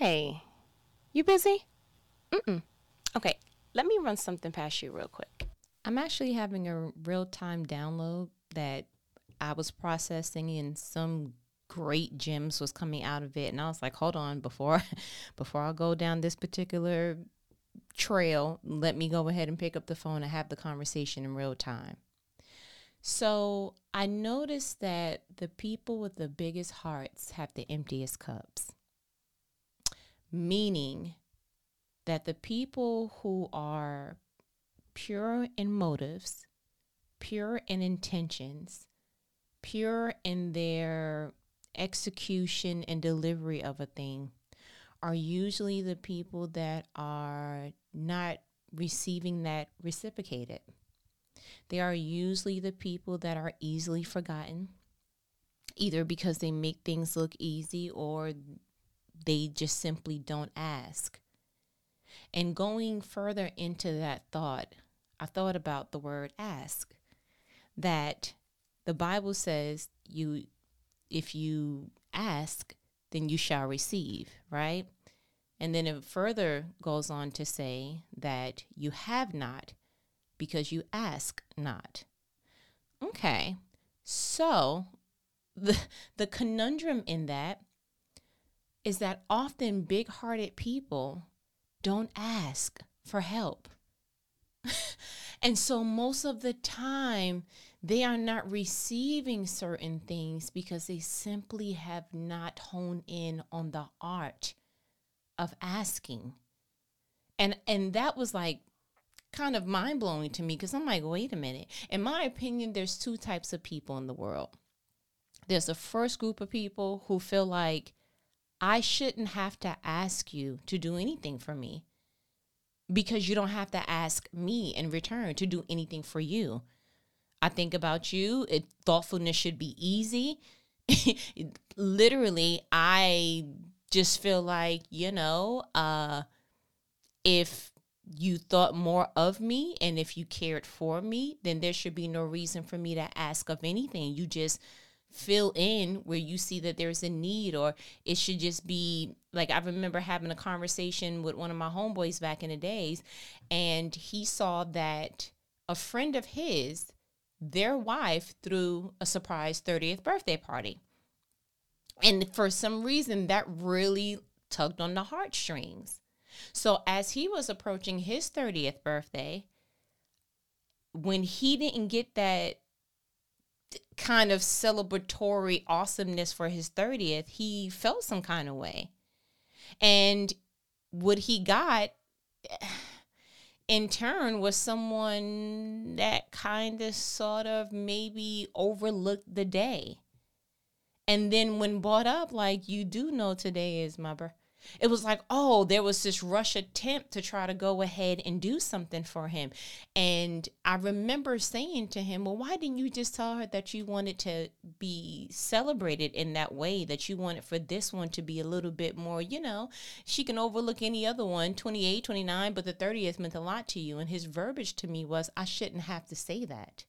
Hey, you busy? Mm-mm. Okay, let me run something past you real quick. I'm actually having a real time download that I was processing and some great gems was coming out of it and I was like, hold on, before before I go down this particular trail, let me go ahead and pick up the phone and have the conversation in real time. So I noticed that the people with the biggest hearts have the emptiest cups, meaning that the people who are pure in motives, pure in intentions, pure in their execution and delivery of a thing are usually the people that are not receiving that reciprocated. They are usually the people that are easily forgotten, either because they make things look easy or they just simply don't ask. And going further into that thought, I thought about the word ask. That the Bible says you if you ask, then you shall receive, right? And then it further goes on to say that you have not because you ask not. Okay. So the the conundrum in that is that often big-hearted people don't ask for help. and so most of the time they are not receiving certain things because they simply have not honed in on the art of asking. And and that was like kind of mind blowing to me because I'm like, wait a minute. In my opinion, there's two types of people in the world. There's the first group of people who feel like I shouldn't have to ask you to do anything for me because you don't have to ask me in return to do anything for you. I think about you. It, thoughtfulness should be easy. Literally, I just feel like, you know, uh, if you thought more of me and if you cared for me, then there should be no reason for me to ask of anything. You just fill in where you see that there's a need or it should just be like I remember having a conversation with one of my homeboys back in the days and he saw that a friend of his their wife threw a surprise 30th birthday party. And for some reason, that really tugged on the heartstrings. So, as he was approaching his 30th birthday, when he didn't get that kind of celebratory awesomeness for his 30th, he felt some kind of way. And what he got in turn was someone that kind of sort of maybe overlooked the day. And then when brought up, like, you do know today is my birthday it was like, oh, there was this rush attempt to try to go ahead and do something for him. And I remember saying to him, well, why didn't you just tell her that you wanted to be celebrated in that way, that you wanted for this one to be a little bit more, you know, she can overlook any other one, 28, 29, but the 30th meant a lot to you. And his verbiage to me was, I shouldn't have to say that.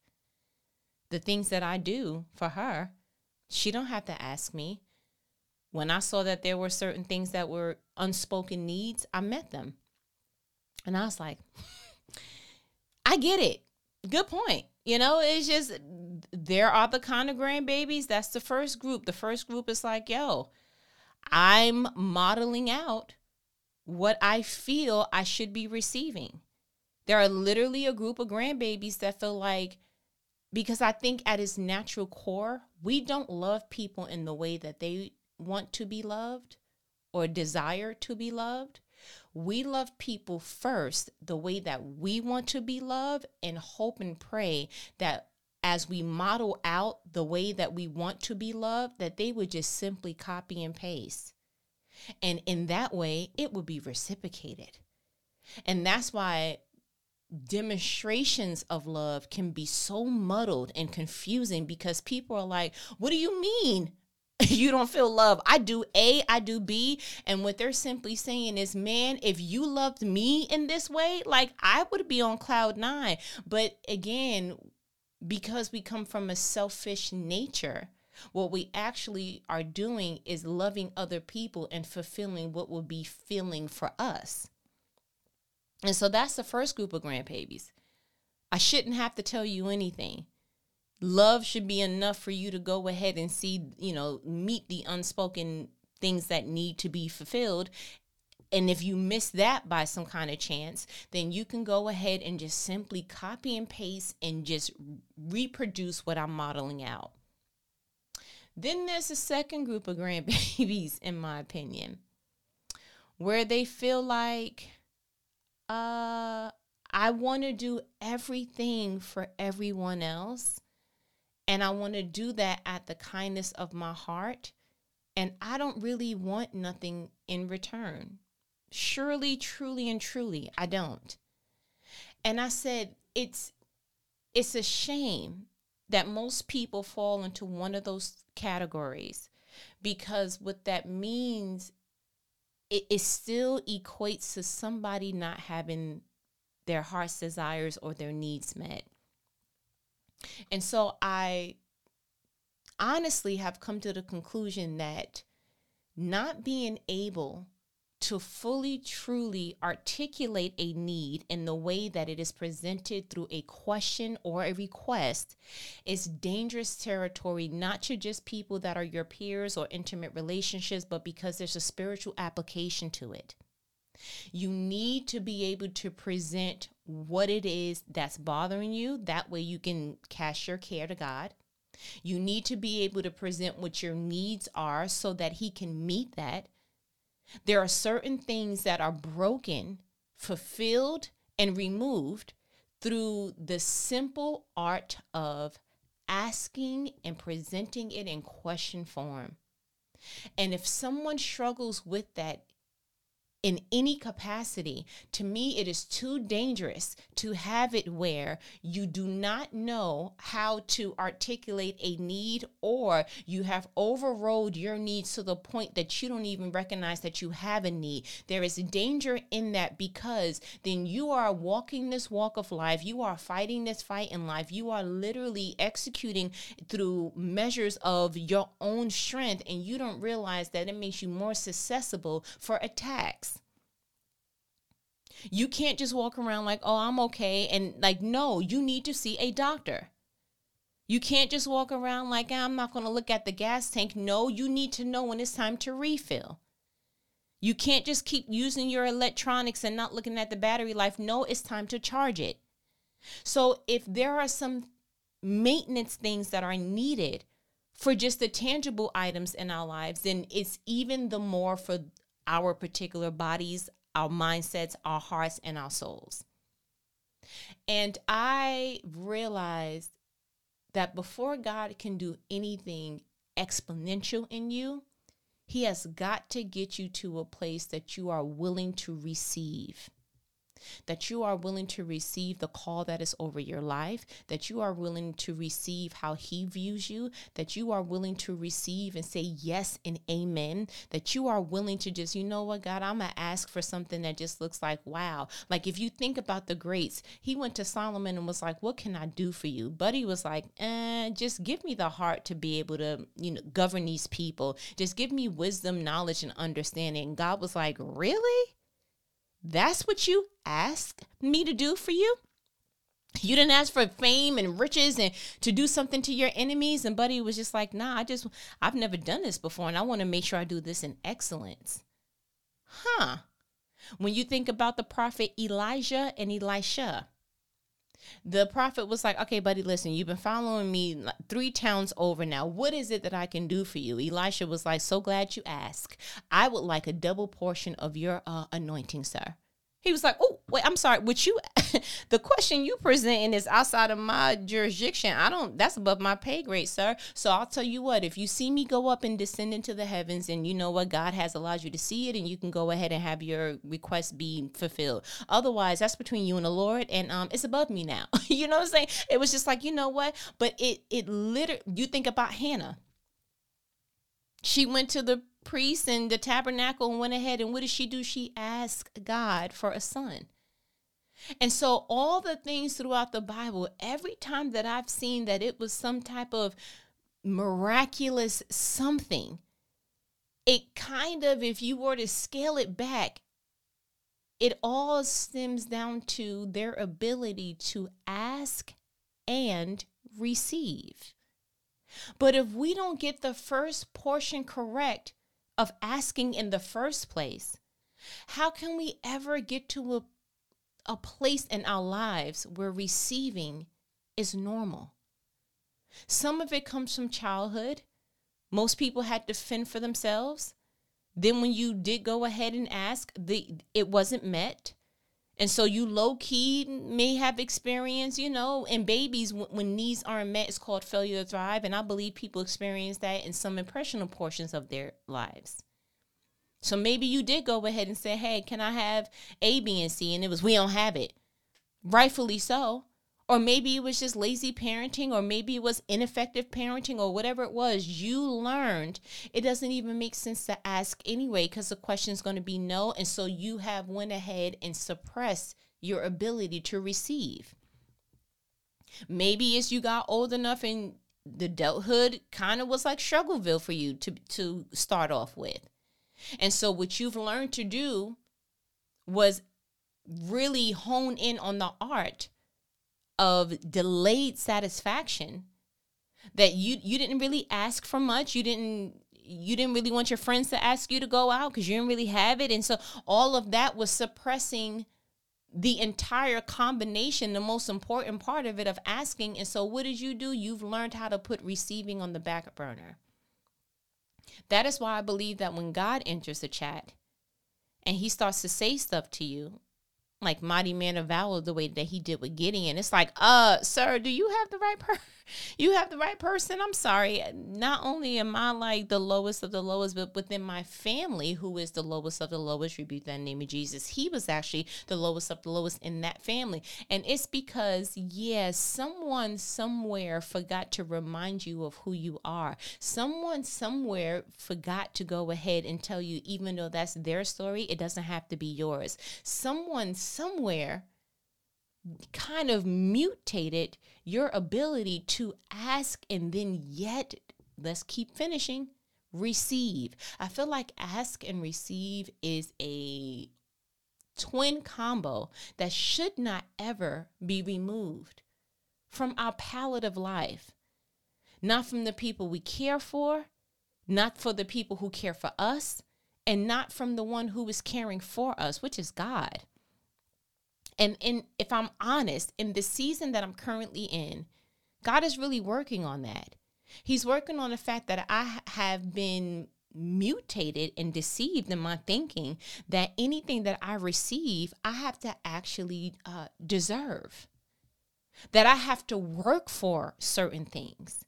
The things that I do for her, she don't have to ask me when I saw that there were certain things that were unspoken needs, I met them. And I was like, I get it. Good point. You know, it's just there are the kind of grandbabies. That's the first group. The first group is like, yo, I'm modeling out what I feel I should be receiving. There are literally a group of grandbabies that feel like, because I think at its natural core, we don't love people in the way that they want to be loved or desire to be loved. We love people first the way that we want to be loved and hope and pray that as we model out the way that we want to be loved, that they would just simply copy and paste. And in that way, it would be reciprocated. And that's why demonstrations of love can be so muddled and confusing because people are like, What do you mean? you don't feel love. I do A, I do B. And what they're simply saying is, man, if you loved me in this way, like I would be on cloud nine. But again, because we come from a selfish nature, What we actually are doing is loving other people and fulfilling what will be feeling for us. And so that's the first group of grandbabies. I shouldn't have to tell you anything. Love should be enough for you to go ahead and see, you know, meet the unspoken things that need to be fulfilled. And if you miss that by some kind of chance, then you can go ahead and just simply copy and paste and just reproduce what I'm modeling out. Then there's a second group of grandbabies, in my opinion, where they feel like, uh, I want to do everything for everyone else. And I want to do that at the kindness of my heart. And I don't really want nothing in return. Surely, truly, and truly, I don't. And I said, it's it's a shame that most people fall into one of those categories because what that means it, it still equates to somebody not having their heart's desires or their needs met. And so I honestly have come to the conclusion that not being able to fully, truly articulate a need in the way that it is presented through a question or a request is dangerous territory, not to just people that are your peers or intimate relationships, but because there's a spiritual application to it. You need to be able to present what it is that's bothering you. That way you can cast your care to God. You need to be able to present what your needs are so that He can meet that. There are certain things that are broken, fulfilled, and removed through the simple art of asking and presenting it in question form. And if someone struggles with that, in any capacity, to me, it is too dangerous to have it where you do not know how to articulate a need or you have overrode your needs to the point that you don't even recognize that you have a need. There is danger in that because then you are walking this walk of life, you are fighting this fight in life, you are literally executing through measures of your own strength, and you don't realize that it makes you more susceptible for attacks. You can't just walk around like, oh, I'm okay. And like, no, you need to see a doctor. You can't just walk around like, ah, I'm not going to look at the gas tank. No, you need to know when it's time to refill. You can't just keep using your electronics and not looking at the battery life. No, it's time to charge it. So if there are some maintenance things that are needed for just the tangible items in our lives, then it's even the more for our particular bodies, our mindsets, our hearts, and our souls. And I realized that before God can do anything exponential in you, He has got to get you to a place that you are willing to receive that you are willing to receive the call that is over your life, that you are willing to receive how He views you, that you are willing to receive and say yes and amen, that you are willing to just, you know what, God, I'm going to ask for something that just looks like, wow. Like if you think about the greats, he went to Solomon and was like, what can I do for you? Buddy was like, eh, just give me the heart to be able to, you know, govern these people. Just give me wisdom, knowledge, and understanding. God was like, really? That's what you asked me to do for you? You didn't ask for fame and riches and to do something to your enemies. And Buddy was just like, nah, I just, I've never done this before. And I want to make sure I do this in excellence. Huh. When you think about the prophet Elijah and Elisha, the prophet was like, Okay, buddy, listen, you've been following me three towns over now. What is it that I can do for you? Elisha was like, So glad you asked. I would like a double portion of your uh, anointing, sir. He was like, "Oh, wait, I'm sorry. Would you? the question you presenting is outside of my jurisdiction. I don't. That's above my pay grade, sir. So I'll tell you what. If you see me go up and descend into the heavens, and you know what God has allowed you to see it, and you can go ahead and have your request be fulfilled. Otherwise, that's between you and the Lord, and um, it's above me now. you know what I'm saying? It was just like, you know what? But it it literally. You think about Hannah. She went to the priest and the tabernacle and went ahead and what did she do? She asked God for a son. And so, all the things throughout the Bible, every time that I've seen that it was some type of miraculous something. It kind of, if you were to scale it back, it all stems down to their ability to ask and receive. But if we don't get the first portion correct of asking in the first place, how can we ever get to a, a place in our lives where receiving is normal? Some of it comes from childhood. Most people had to fend for themselves. Then when you did go ahead and ask, the it wasn't met. And so you low key may have experience, you know, in babies when, when needs aren't met, it's called failure to thrive. And I believe people experience that in some impressional portions of their lives. So maybe you did go ahead and say, hey, can I have A, B, and C? And it was, we don't have it. Rightfully so. Or maybe it was just lazy parenting, or maybe it was ineffective parenting, or whatever it was. You learned it doesn't even make sense to ask anyway, because the question is going to be no. And so you have went ahead and suppressed your ability to receive. Maybe as you got old enough and the adulthood kind of was like struggleville for you to to start off with. And so what you've learned to do was really hone in on the art of delayed satisfaction that you you didn't really ask for much. You didn't you didn't really want your friends to ask you to go out because you didn't really have it. And so all of that was suppressing the entire combination the most important part of it of asking. And so what did you do? You've learned how to put receiving on the back burner. That is why i believe that when god enters the chat and he starts to say stuff to you like mighty man of valor the way that he did with Gideon. It's like, uh, sir, do you have the right per you have the right person? I'm sorry. Not only am I like the lowest of the lowest, but within my family, who is the lowest of the lowest, rebuke that name of Jesus. He was actually the lowest of the lowest in that family. And it's because, yes, yeah, someone somewhere forgot to remind you of who you are. Someone somewhere forgot to go ahead and tell you, even though that's their story, it doesn't have to be yours. Someone somewhere kind of mutated your ability to ask and then yet, let's keep finishing, receive. I feel like ask and receive is a twin combo that should not ever be removed from our palette of life. Not from the people we care for, not for the people who care for us, and not from the one who is caring for us, which is God. And in if I'm honest, in the season that I'm currently in, God is really working on that. He's working on the fact that I have been mutated and deceived in my thinking that anything that I receive, I have to actually uh, deserve. That I have to work for certain things.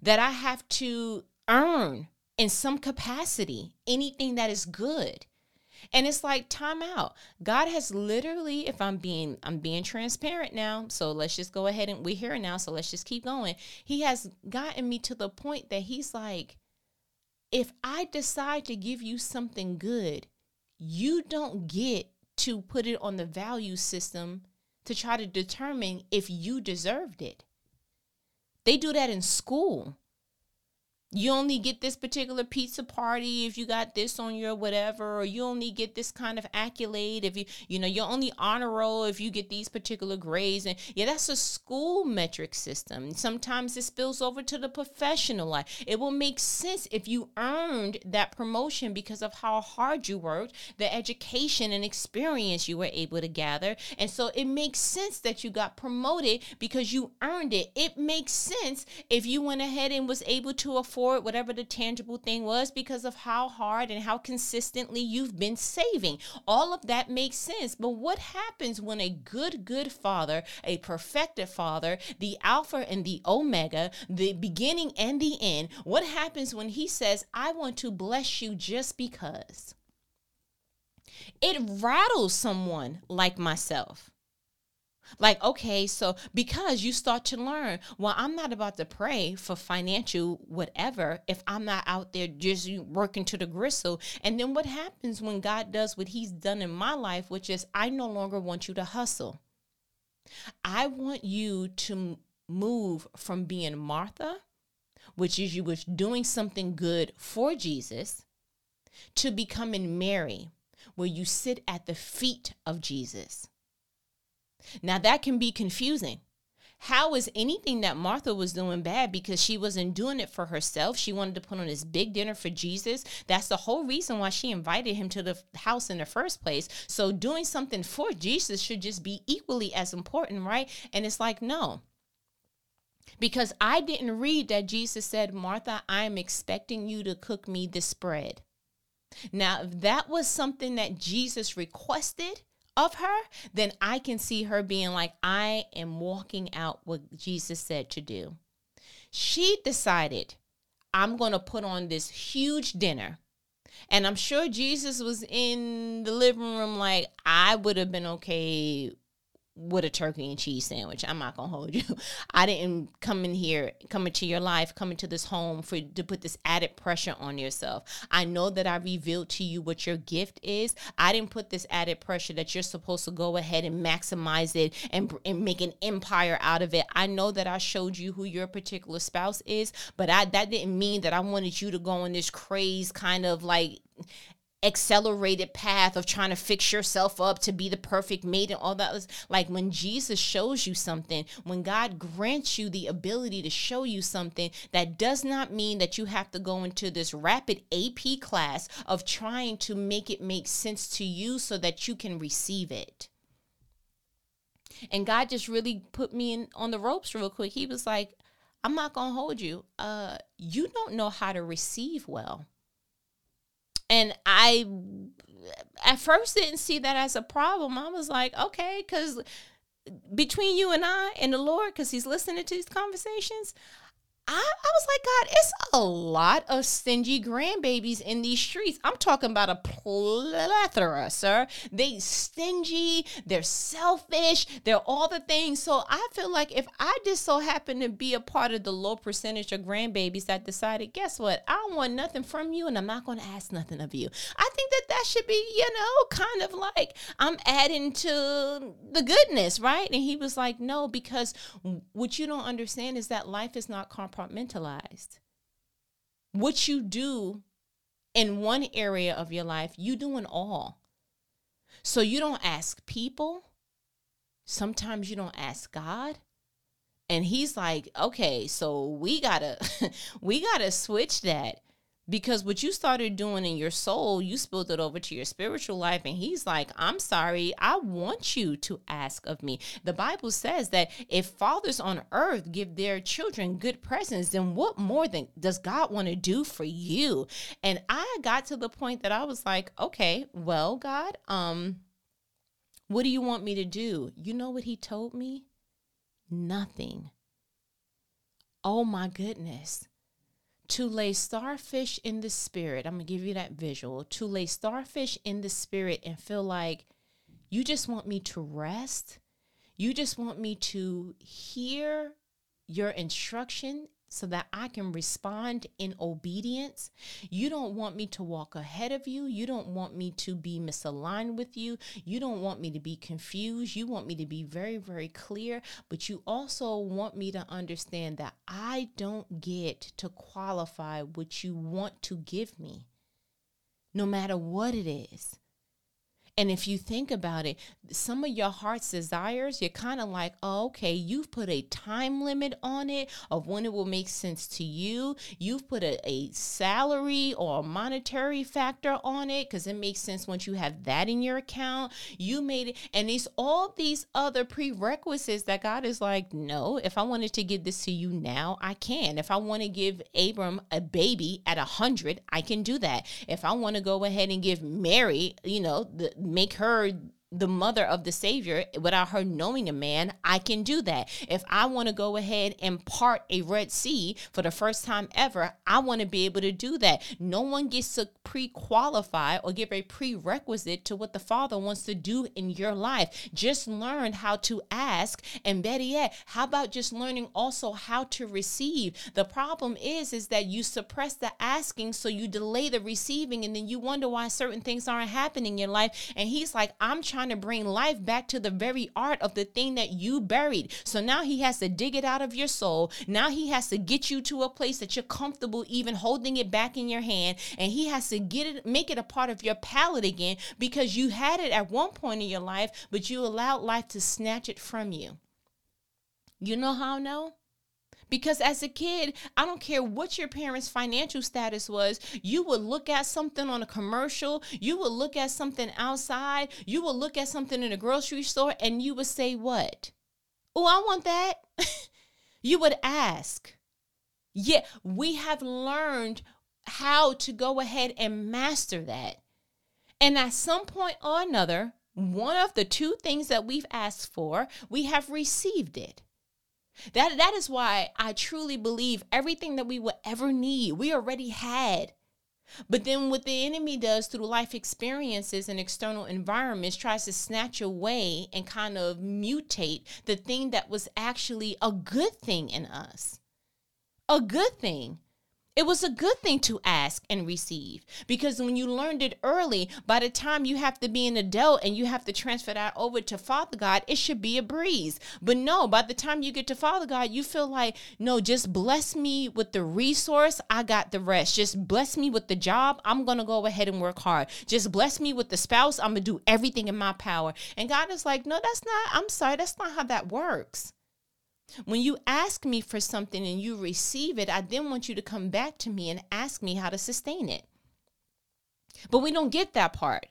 That I have to earn in some capacity anything that is good. And it's like time out. God has literally, if I'm being I'm being transparent now, so let's just go ahead and we're here now, so let's just keep going. He has gotten me to the point that he's like, if I decide to give you something good, you don't get to put it on the value system to try to determine if you deserved it. They do that in school you only get this particular pizza party if you got this on your whatever or you only get this kind of accolade if you you know you're only honor roll if you get these particular grades. And yeah that's a school metric system. Sometimes it spills over to the professional life. It will make sense if you earned that promotion because of how hard you worked the education and experience you were able to gather. And so it makes sense that you got promoted because you earned it. It makes sense if you went ahead and was able to afford whatever the tangible thing was because of how hard and how consistently you've been saving. All of that makes sense. But what happens when a good, good father, a perfected father, the Alpha and the Omega, the beginning and the end, what happens when he says, I want to bless you just because? It rattles someone like myself. Like, okay, so because you start to learn, well, I'm not about to pray for financial whatever if I'm not out there just working to the gristle. And then what happens when God does what He's done in my life, which is I no longer want you to hustle. I want you to move from being Martha which is you was doing something good for Jesus, to becoming Mary, where you sit at the feet of Jesus. Now that can be confusing how is anything that Martha was doing bad because she wasn't doing it for herself? She wanted to put on this big dinner for Jesus. That's the whole reason why she invited him to the house in the first place. So doing something for Jesus should just be equally as important, right? And it's like, no. Because I didn't read that Jesus said, Martha, I'm expecting you to cook me this bread. Now, if that was something that Jesus requested, of her, then I can see her being like, I am walking out what Jesus said to do. She decided, I'm going to put on this huge dinner. And I'm sure Jesus was in the living room, like, I would have been okay with a turkey and cheese sandwich. I'm not gonna hold you. I didn't come in here, come into your life, come into this home for to put this added pressure on yourself. I know that I revealed to you what your gift is. I didn't put this added pressure that you're supposed to go ahead and maximize it and, and make an empire out of it. I know that I showed you who your particular spouse is, but I that didn't mean that I wanted you to go on this craze kind of like accelerated path of trying to fix yourself up to be the perfect mate and all that was like when Jesus shows you something when God grants you the ability to show you something that does not mean that you have to go into this rapid AP class of trying to make it make sense to you so that you can receive it. And God just really put me in on the ropes real quick. He was like I'm not going to hold you. Uh you don't know how to receive well and I at first didn't see that as a problem. I was like, okay, because between you and I and the Lord, because He's listening to these conversations, I, I was like, God, it's a lot of stingy grandbabies in these streets. I'm talking about a plethora, sir. They stingy, they're selfish, they're all the things. So I feel like if I just so happen to be a part of the low percentage of grandbabies that decided, guess what? I don't want nothing from you and I'm not going to ask nothing of you. I think that that should be, you know, kind of like I'm adding to the goodness, right? And he was like, no, because what you don't understand is that life is not compromised compartmentalized. What you do in one area of your life, you do in all. So you don't ask people. Sometimes you don't ask God. And he's like, okay, so we gotta we gotta switch that because what you started doing in your soul, you spilled it over to your spiritual life. And he's like, I'm sorry, I want you to ask of me. The Bible says that if fathers on earth give their children good presents, then what more than does God want to do for you? And I got to the point that I was like, okay, well, God, um, what do you want me to do? You know what he told me? Nothing. Oh my goodness to lay starfish in the spirit. I'm going to give you that visual. To lay starfish in the spirit and feel like you just want me to rest. You just want me to hear your instruction so that I can respond in obedience. You don't want me to walk ahead of you. You don't want me to be misaligned with you. You don't want me to be confused. You want me to be very, very clear. But you also want me to understand that I don't get to qualify what you want to give me, no matter what it is. And if you think about it, some of your heart's desires, you're kind of like, oh, okay, you've put a time limit on it of when it will make sense to you. You've put a, a salary or a monetary factor on it because it makes sense once you have that in your account. You made it. And it's all these other prerequisites that God is like, no, if I wanted to give this to you now, I can. If I want to give Abram a baby at a hundred, I can do that. If I want to go ahead and give Mary, you know, the make her the mother of the Savior without her knowing a man, I can do that. If I want to go ahead and part a Red Sea for the first time ever, I want to be able to do that. No one gets to pre qualify or give a prerequisite to what the Father wants to do in your life. Just learn how to ask, and better yet, how about just learning also how to receive? The problem is, is that you suppress the asking, so you delay the receiving, and then you wonder why certain things aren't happening in your life. And He's like, I'm trying trying to bring life back to the very art of the thing that you buried. So now he has to dig it out of your soul. Now he has to get you to a place that you're comfortable even holding it back in your hand. And he has to get it, make it a part of your palate again because you had it at one point in your life, but you allowed life to snatch it from you. You know how I know? Because as a kid, I don't care what your parents' financial status was, you would look at something on a commercial, you would look at something outside, you would look at something in a grocery store, and you would say, What? Oh, I want that. you would ask. Yeah, we have learned how to go ahead and master that. And at some point or another, one of the two things that we've asked for, we have received it. That that is why I truly believe everything that we will ever need, we already had. But then what the enemy does through life experiences and external environments tries to snatch away and kind of mutate the thing that was actually a good thing in us. A good thing. It was a good thing to ask and receive because when you learned it early, by the time you have to be an adult and you have to transfer that over to Father God, it should be a breeze. But no, by the time you get to Father God, you feel like, no, just bless me with the resource. I got the rest. Just bless me with the job. I'm going to go ahead and work hard. Just bless me with the spouse. I'm going to do everything in my power. And God is like, no, that's not, I'm sorry, that's not how that works. When you ask me for something and you receive it, I then want you to come back to me and ask me how to sustain it. But we don't get that part.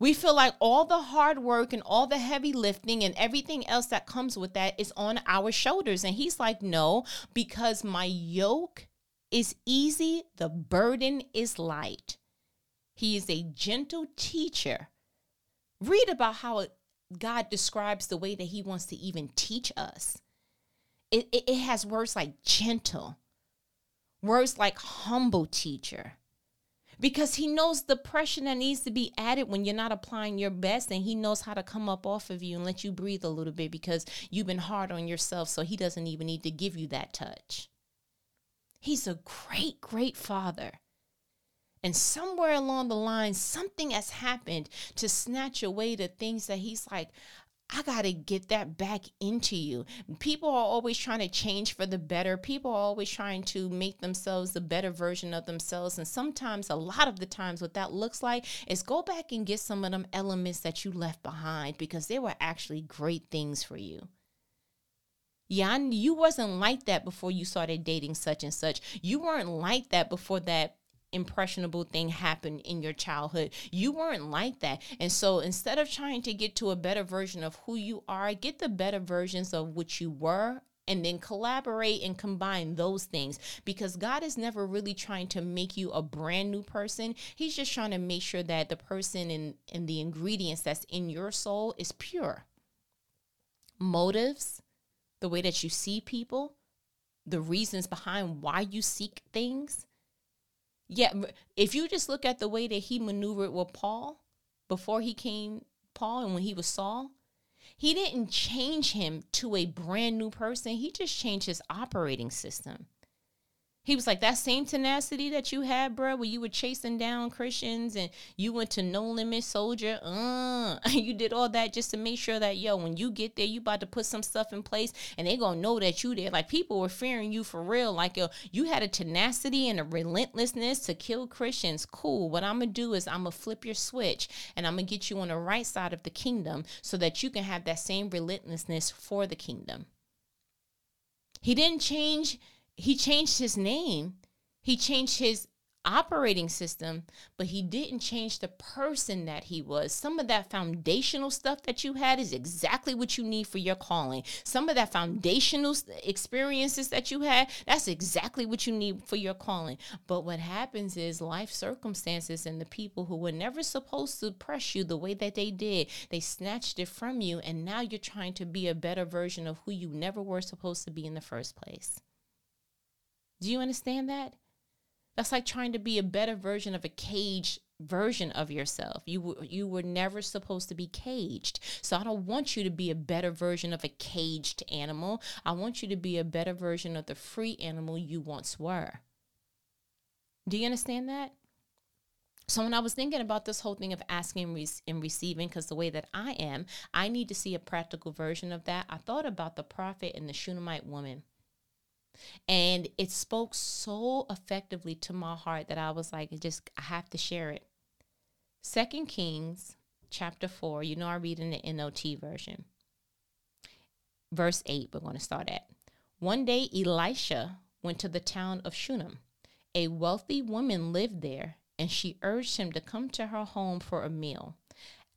We feel like all the hard work and all the heavy lifting and everything else that comes with that is on our shoulders. And he's like, no, because my yoke is easy, the burden is light. He is a gentle teacher. Read about how God describes the way that he wants to even teach us it, it, it has words like gentle, words like humble teacher. Because he knows the pressure that needs to be added when you're not applying your best and he knows how to come up off of you and let you breathe a little bit because you've been hard on yourself so he doesn't even need to give you that touch. He's a great great father. And somewhere along the line something has happened to snatch away the things that he's like I got to get that back into you. People are always trying to change for the better. People are always trying to make themselves the better version of themselves. And sometimes, a lot of the times, what that looks like is go back and get some of them elements that you left behind because they were actually great things for you. Yeah, you wasn't like that before you started dating such and such. You weren't like that before that impressionable thing happened in your childhood. You weren't like that. And so instead of trying to get to a better version of who you are, get the better versions of what you were and then collaborate and combine those things because God is never really trying to make you a brand new person. He's just trying to make sure that the person and, and the ingredients that's in your soul is pure. Motives, the way that you see people, the reasons behind why you seek things, yeah, if you just look at the way that he maneuvered with Paul before he came Paul and when he was Saul, he didn't change him to a brand new person. He just changed his operating system. He was like, that same tenacity that you had, bro, where you were chasing down Christians and you went to No Limit Soldier. Uh, you did all that just to make sure that, yo, when you get there, you about to put some stuff in place and they to know that you there. Like, people were fearing you for real. Like, yo, you had a tenacity and a relentlessness to kill Christians. Cool. What I'm to do is I'm to flip your switch and I'm to get you on the right side of the kingdom so that you can have that same relentlessness for the kingdom. He didn't change he changed his name. He changed his operating system, but he didn't change the person that he was. Some of that foundational stuff that you had is exactly what you need for your calling. Some of that foundational experiences that you had, that's exactly what you need for your calling. But what happens is life circumstances and the people who were never supposed to press you the way that they did, they snatched it from you and now you're trying to be a better version of who you never were supposed to be in the first place. Do you understand that? That's like trying to be a better version of a caged version of yourself. You you were never supposed to be caged. So I don't want you to be a better version of a caged animal. I want you to be a better version of the free animal you once were. Do you understand that? So when I was thinking about this whole thing of asking and receiving, because the way that I am, I need to see a practical version of that. I thought about the prophet and the Shunammite woman. And it spoke so effectively to my heart that I was like, it just I have to share it. Second Kings chapter 4, you know I read in the NLT version. Verse 8, we're going to start at. One day Elisha went to the town of Shunem. A wealthy woman lived there and she urged him to come to her home for a meal.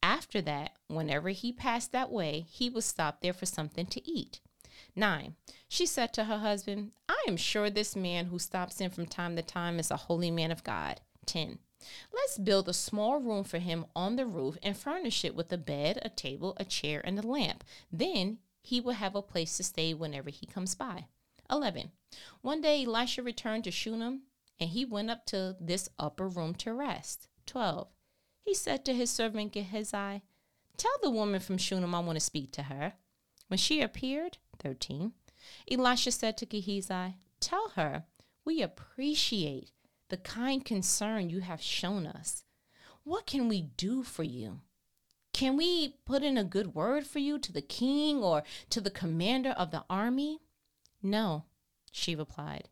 After that, whenever he passed that way, he would stop there for something to eat. 9. She said to her husband, I am sure this man who stops in from time to time is a holy man of God. 10. Let's build a small room for him on the roof and furnish it with a bed, a table, a chair, and a lamp. Then he will have a place to stay whenever he comes by. 11. One day Elisha returned to Shunem and he went up to this upper room to rest. 12. He said to his servant Gehazi, Tell the woman from Shunem I want to speak to her. When she appeared, 13, Elisha said to Gehazi, Tell her, we appreciate the kind concern you have shown us. What can we do for you? Can we put in a good word for you to the king or to the commander of the army? No, she replied.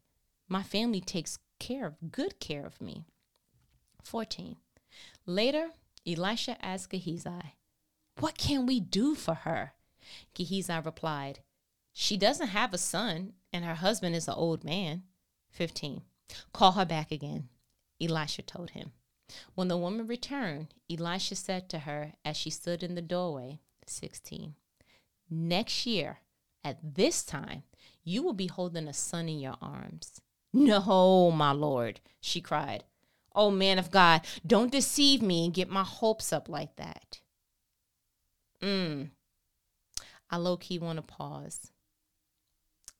My family takes care of good care of me. 14. Later, Elisha asked Gehazi, What can we do for her? Gehazi replied, She doesn't have a son, and her husband is an old man. 15. Call her back again, Elisha told him. When the woman returned, Elisha said to her as she stood in the doorway, 16. Next year, at this time, you will be holding a son in your arms. No, my lord, she cried. Oh, man of God, don't deceive me and get my hopes up like that. Mm. I low key want to pause.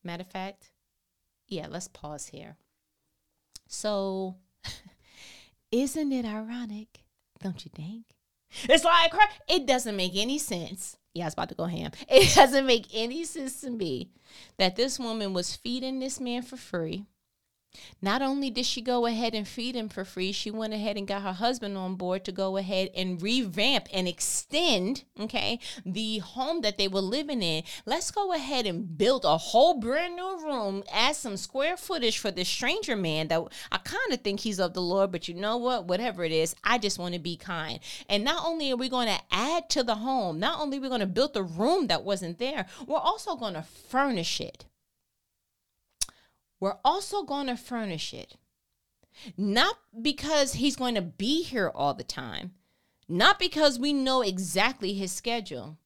Matter of fact, yeah, let's pause here. So, isn't it ironic? Don't you think? It's like it doesn't make any sense. Yeah, I was about to go ham. It doesn't make any sense to me that this woman was feeding this man for free not only did she go ahead and feed him for free, she went ahead and got her husband on board to go ahead and revamp and extend, okay, the home that they were living in. Let's go ahead and build a whole brand new room, add some square footage for this stranger man that I kind of think he's of the Lord, but you know what? Whatever it is, I just want to be kind. And not only are we going to add to the home, not only are we going to build the room that wasn't there, we're also going to furnish it. We're also going to furnish it. Not because he's going to be here all the time, not because we know exactly his schedule,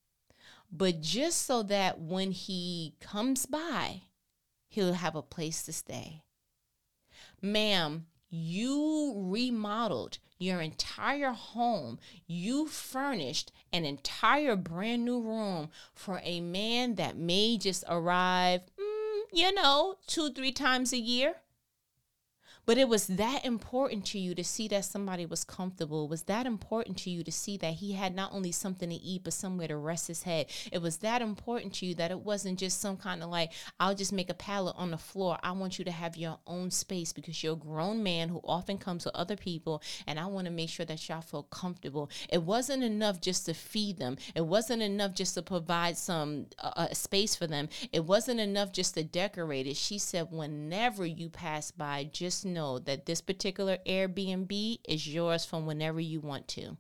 but just so that when he comes by, he'll have a place to stay. Ma'am, you remodeled your entire home. You furnished an entire brand new room for a man that may just arrive hmm, you know, two, three times a year. But it was that important to you to see that somebody was comfortable. It was that important to you to see that he had not only something to eat, but somewhere to rest his head. It was that important to you that it wasn't just some kind of like, I'll just make a pallet on the floor. I want you to have your own space because you're a grown man who often comes with other people. And I want to make sure that y'all feel comfortable. It wasn't enough just to feed them, it wasn't enough just to provide some uh, space for them. It wasn't enough just to decorate it. She said, whenever you pass by, just know know that this particular Airbnb is yours from whenever you want to.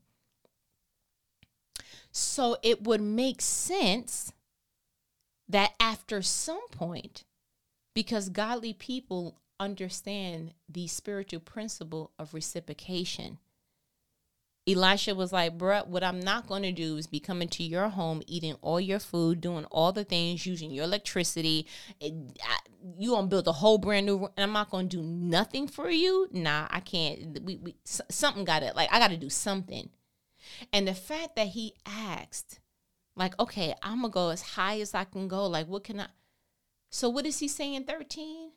So it would make sense that after some point, because godly people understand the spiritual principle of reciprocation, Elisha was like, bruh, what I'm not going to do is be coming to your home, eating all your food, doing all the things, using your electricity. It, I, you gonna build a whole brand new, and I'm not gonna do nothing for you. Nah, I can't. We, we something got to like I got to do something. And the fact that he asked, like, okay, I'm gonna go as high as I can go. Like, what can I? So what is he saying? Thirteen.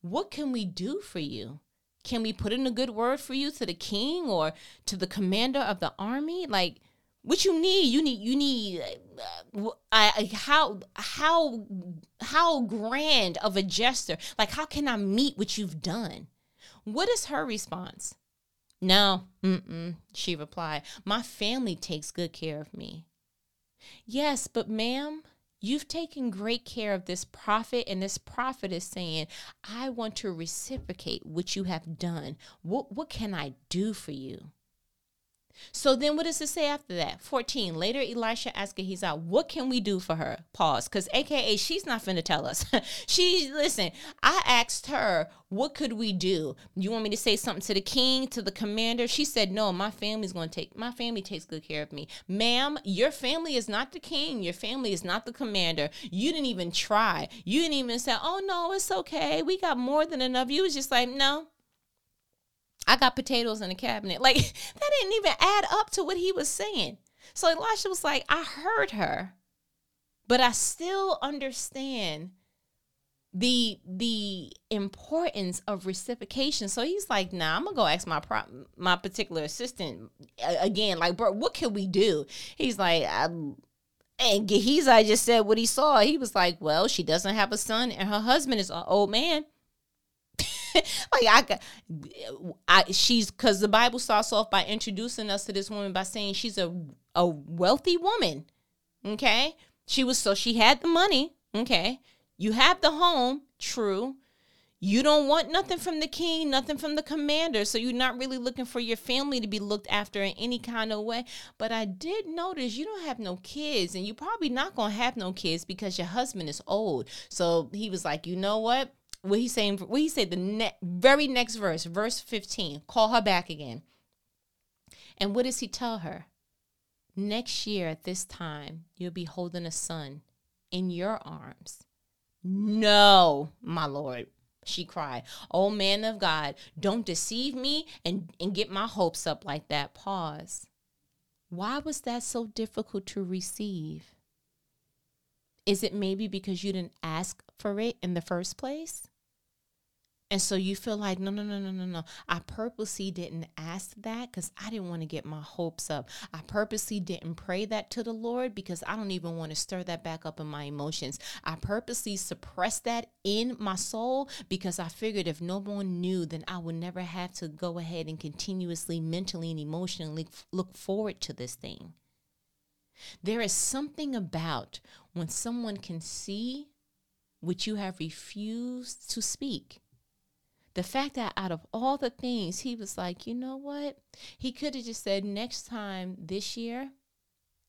What can we do for you? Can we put in a good word for you to the king or to the commander of the army? Like, what you need? You need you need uh, I, how how how grand of a gesture? Like, how can I meet what you've done? What is her response? No, mm-mm, she replied. My family takes good care of me. Yes, but ma'am, you've taken great care of this prophet, and this prophet is saying, I want to reciprocate what you have done. What, what can I do for you? So then what does it say after that? 14. Later, Elisha asked Gehazi, what can we do for her? Pause. Because AKA, she's not finna tell us. she, listen, I asked her, what could we do? You want me to say something to the king, to the commander? She said, no, my family's going to take, my family takes good care of me. Ma'am, your family is not the king. Your family is not the commander. You didn't even try. You didn't even say, oh, no, it's okay. We got more than enough. You was just like, no, I got potatoes in the cabinet. Like that didn't even add up to what he was saying. So Elisha was like, I heard her, but I still understand the the importance of reciprocation. So he's like, "Nah, I'm gonna go ask my pro- my particular assistant uh, again. Like, bro, what can we do?" He's like, I'm, and Gehazi just said what he saw. He was like, "Well, she doesn't have a son, and her husband is an old man." like I, I she's because the Bible starts off by introducing us to this woman by saying she's a a wealthy woman. Okay, she was so she had the money. Okay, you have the home. True. You don't want nothing from the king, nothing from the commander. So you're not really looking for your family to be looked after in any kind of way. But I did notice you don't have no kids, and you're probably not going to have no kids because your husband is old. So he was like, you know what? What he's saying, what he said, the ne- very next verse, verse 15, call her back again. And what does he tell her? Next year at this time, you'll be holding a son in your arms. No, my Lord, she cried. Oh, man of God, don't deceive me and, and get my hopes up like that. Pause. Why was that so difficult to receive? Is it maybe because you didn't ask for it in the first place? And so you feel like, no, no, no, no, no, no. I purposely didn't ask that because I didn't want to get my hopes up. I purposely didn't pray that to the Lord because I don't even want to stir that back up in my emotions. I purposely suppressed that in my soul because I figured if no one knew, then I would never have to go ahead and continuously, mentally, and emotionally look forward to this thing. There is something about when someone can see what you have refused to speak the fact that out of all the things, he was like, you know what? He could have just said, next time this year,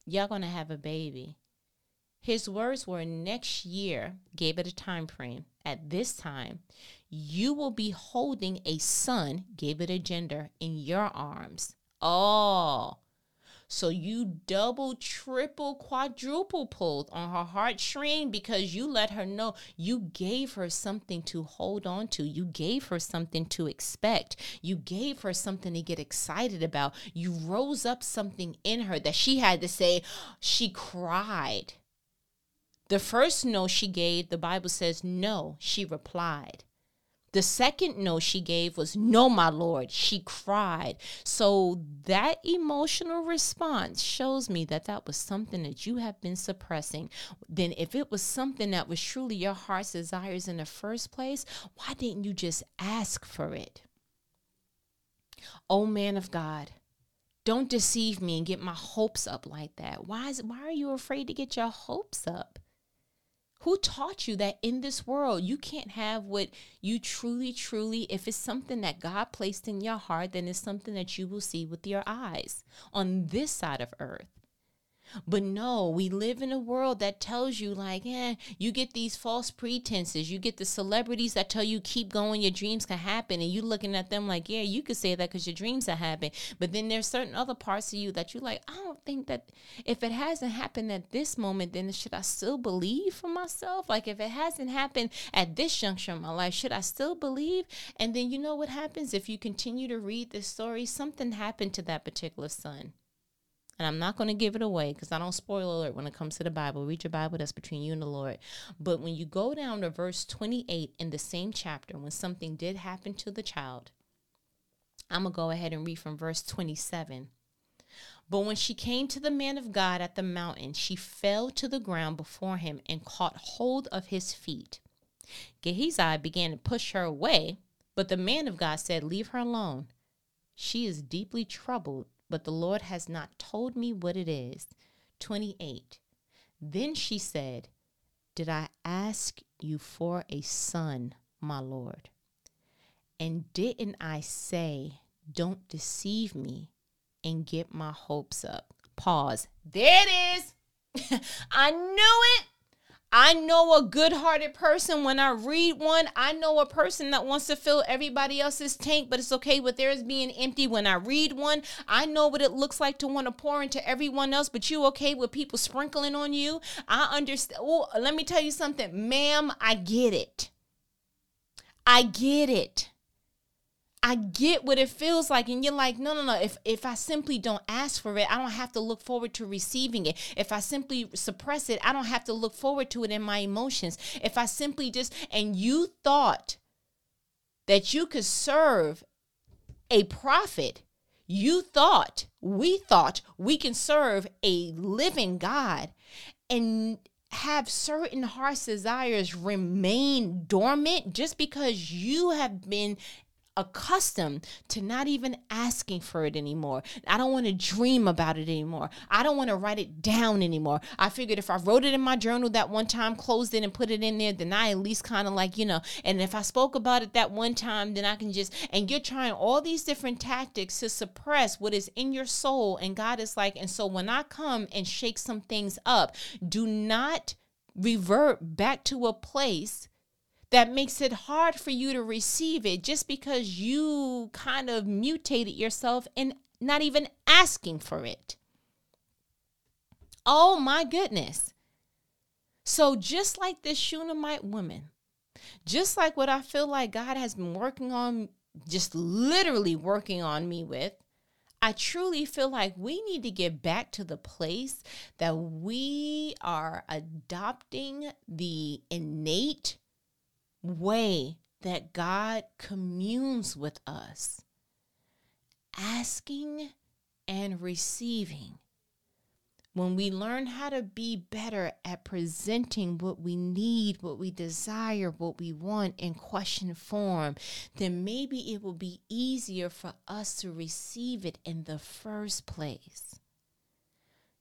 y'all gonna have a baby. His words were next year, gave it a time frame. At this time, you will be holding a son, gave it a gender, in your arms. Oh, so you double, triple, quadruple pulled on her heartstring because you let her know you gave her something to hold on to. You gave her something to expect. You gave her something to get excited about. You rose up something in her that she had to say, she cried. The first no she gave, the Bible says, no, she replied. The second no she gave was, No, my Lord. She cried. So that emotional response shows me that that was something that you have been suppressing. Then, if it was something that was truly your heart's desires in the first place, why didn't you just ask for it? Oh, man of God. Don't deceive me and get my hopes up like that. Why is why are you afraid to get your hopes up? Who taught you that in this world you can't have what you truly, truly, if it's something that God placed in your heart, then it's something that you will see with your eyes on this side of earth. But no, we live in a world that tells you, like, eh, you get these false pretenses. You get the celebrities that tell you, keep going, your dreams can happen. And you looking at them like, yeah, you could say that because your dreams are happening. But then there's certain other parts of you that you like, I don't think that if it hasn't happened at this moment, then should I still believe for myself? Like, if it hasn't happened at this juncture in my life, should I still believe? And then you know what happens if you continue to read this story? Something happened to that particular son and I'm not going to give it away because I don't spoil alert when it comes to the Bible. Read your Bible, that's between you and the Lord. But when you go down to verse 28 in the same chapter, when something did happen to the child, I'm going to go ahead and read from verse 27. But when she came to the man of God at the mountain, she fell to the ground before him and caught hold of his feet. Gehazi began to push her away, but the man of God said, Leave her alone. She is deeply troubled, but the Lord has not told me what it is. 28. Then she said, Did I ask you for a son, my Lord? And didn't I say, Don't deceive me and get my hopes up? Pause. There it is. I knew it. I know a good hearted person when I read one. I know a person that wants to fill everybody else's tank, but it's okay with theirs being empty. When I read one, I know what it looks like to want to pour into everyone else, but you okay with people sprinkling on you? I understand. Oh, let me tell you something, ma'am. I get it. I get it. I get what it feels like. And you're like, no, no, no. If if I simply don't ask for it, I don't have to look forward to receiving it. If I simply suppress it, I don't have to look forward to it in my emotions. If I simply just and you thought that you could serve a prophet, you thought, we thought we can serve a living God and have certain heart's desires remain dormant just because you have been accustomed to not even asking for it anymore. I don't want to dream about it anymore. I don't want to write it down anymore. I figured if I wrote it in my journal that one time, closed it and put it in there, then I at least kind of like, you know, and if I spoke about it that one time, then I can just, and you're trying all these different tactics to suppress what is in your soul. And God is like, and so when I come and shake some things up, do not revert back to a place that makes it hard for you to receive it just because you kind of mutated yourself and not even asking for it. Oh my goodness. So, just like this Shunammite woman, just like what I feel like God has been working on, just literally working on me with, I truly feel like we need to get back to the place that we are adopting the innate way that God communes with us, asking and receiving. When we learn how to be better at presenting what we need, what we desire, what we want in question form, then maybe it will be easier for us to receive it in the first place.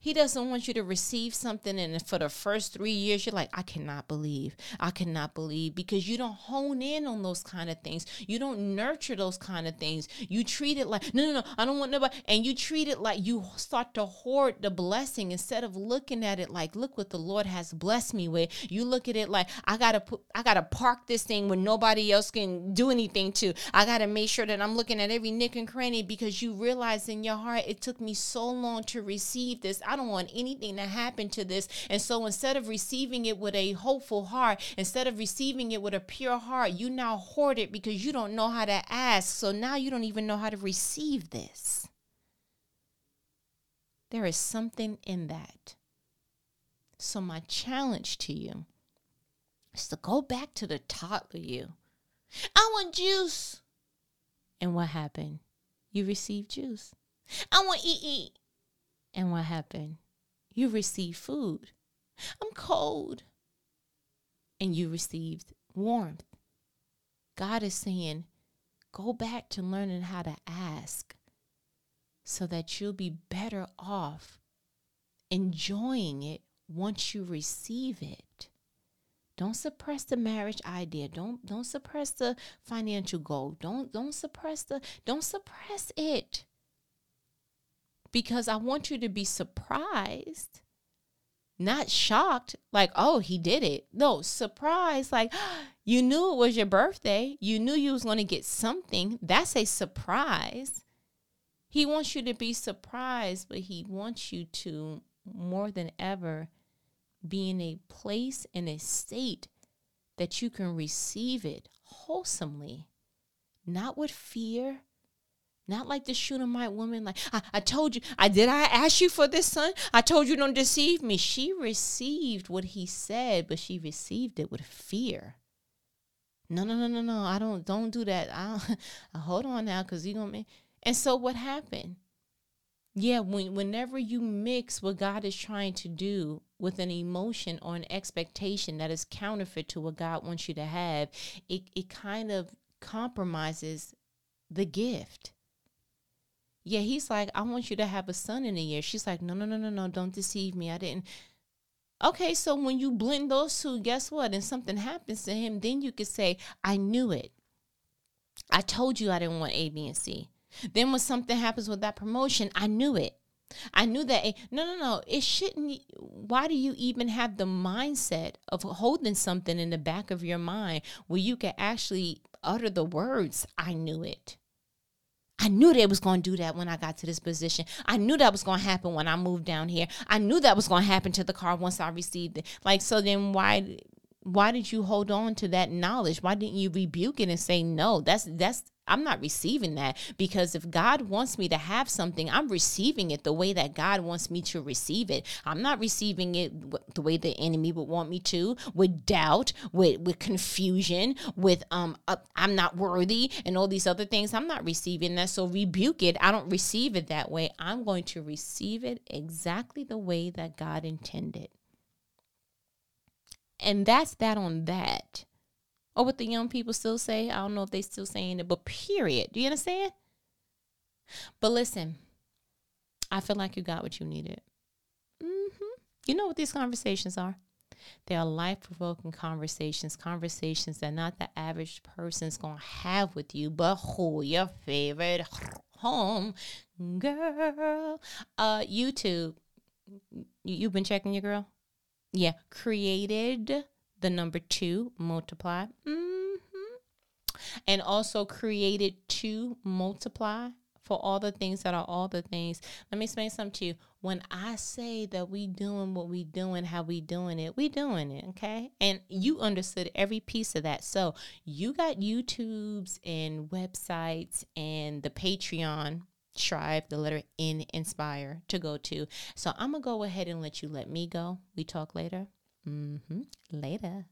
He doesn't want you to receive something and for the first three years you're like, I cannot believe. I cannot believe because you don't hone in on those kind of things. You don't nurture those kind of things. You treat it like, no, no, no, I don't want nobody. And you treat it like you start to hoard the blessing instead of looking at it like, look what the Lord has blessed me with. You look at it like, I gotta put, I gotta park this thing when nobody else can do anything to. I gotta make sure that I'm looking at every nick and cranny because you realize in your heart, it took me so long to receive this. Don't want anything to happen to this. And so instead of receiving it with a hopeful heart, instead of receiving it with a pure heart, you now hoard it because you don't know how to ask. So now you don't even know how to receive this. There is something in that. So, my challenge to you is to go back to the toddler you. I want juice. And what happened? You received juice. I want eat eat. And what happened? You received food. I'm cold. And you received warmth. God is saying, go back to learning how to ask so that you'll be better off enjoying it once you receive it. Don't suppress the marriage idea. Don't don't suppress the financial goal. Don't don't suppress the don't suppress it because I want you to be surprised, not shocked, like, oh, he did it. No, surprised, like, you knew it was your birthday. You knew you was going to get something. That's a surprise. He wants you to be surprised, but he wants you to more than ever be in a place in a state that you can receive it wholesomely, not with fear, not like the Shunammite woman, like, I, I told you, I did I ask you for this son? I told you don't deceive me. She received what he said, but she received it with fear. No, no, no, no, no. I don't don't do that. I hold on now, because you're gonna and so what happened? Yeah, when whenever you mix what God is trying to do with an emotion or an expectation that is counterfeit to what God wants you to have, it, it kind of compromises the gift Yeah, he's like, I want you to have a son in a year. She's like, no, no, no, no, no, don't deceive me. I didn't. Okay, so when you blend those two, guess what? And something happens to him, then you could say, I knew it. I told you I didn't want A, B, and C. Then when something happens with that promotion, I knew it. I knew that. No, no, no. It shouldn't. Why do you even have the mindset of holding something in the back of your mind where you can actually utter the words, I knew it? I knew they was going to do that when I got to this position. I knew that was going to happen when I moved down here. I knew that was going to happen to the car once I received it. Like so then why why did you hold on to that knowledge? Why didn't you rebuke it and say no? That's that's I'm not receiving that because if God wants me to have something, I'm receiving it the way that God wants me to receive it. I'm not receiving it the way the enemy would want me to, with doubt, with with confusion, with um uh, I'm not worthy and all these other things. I'm not receiving that. So rebuke it. I don't receive it that way. I'm going to receive it exactly the way that God intended. And that's that on that. Or what the young people still say. I don't know if they still saying it, but period. Do you understand? But listen, I feel like you got what you needed. Mm-hmm. You know what these conversations are? They are life provoking conversations, conversations that not the average person's to have with you, but who your favorite home girl. Uh, YouTube, you've been checking your girl? Yeah, created the number two, multiply. Mm-hmm. And also created to multiply for all the things that are all the things. Let me explain something to you. When I say that we doing what we doing, how we doing it, we doing it, okay? And you understood every piece of that. So you got YouTubes and websites and the Patreon Strive, the letter N, inspire to go to. So I'm gonna go ahead and let you let me go. We talk later. Mm-hmm. Later.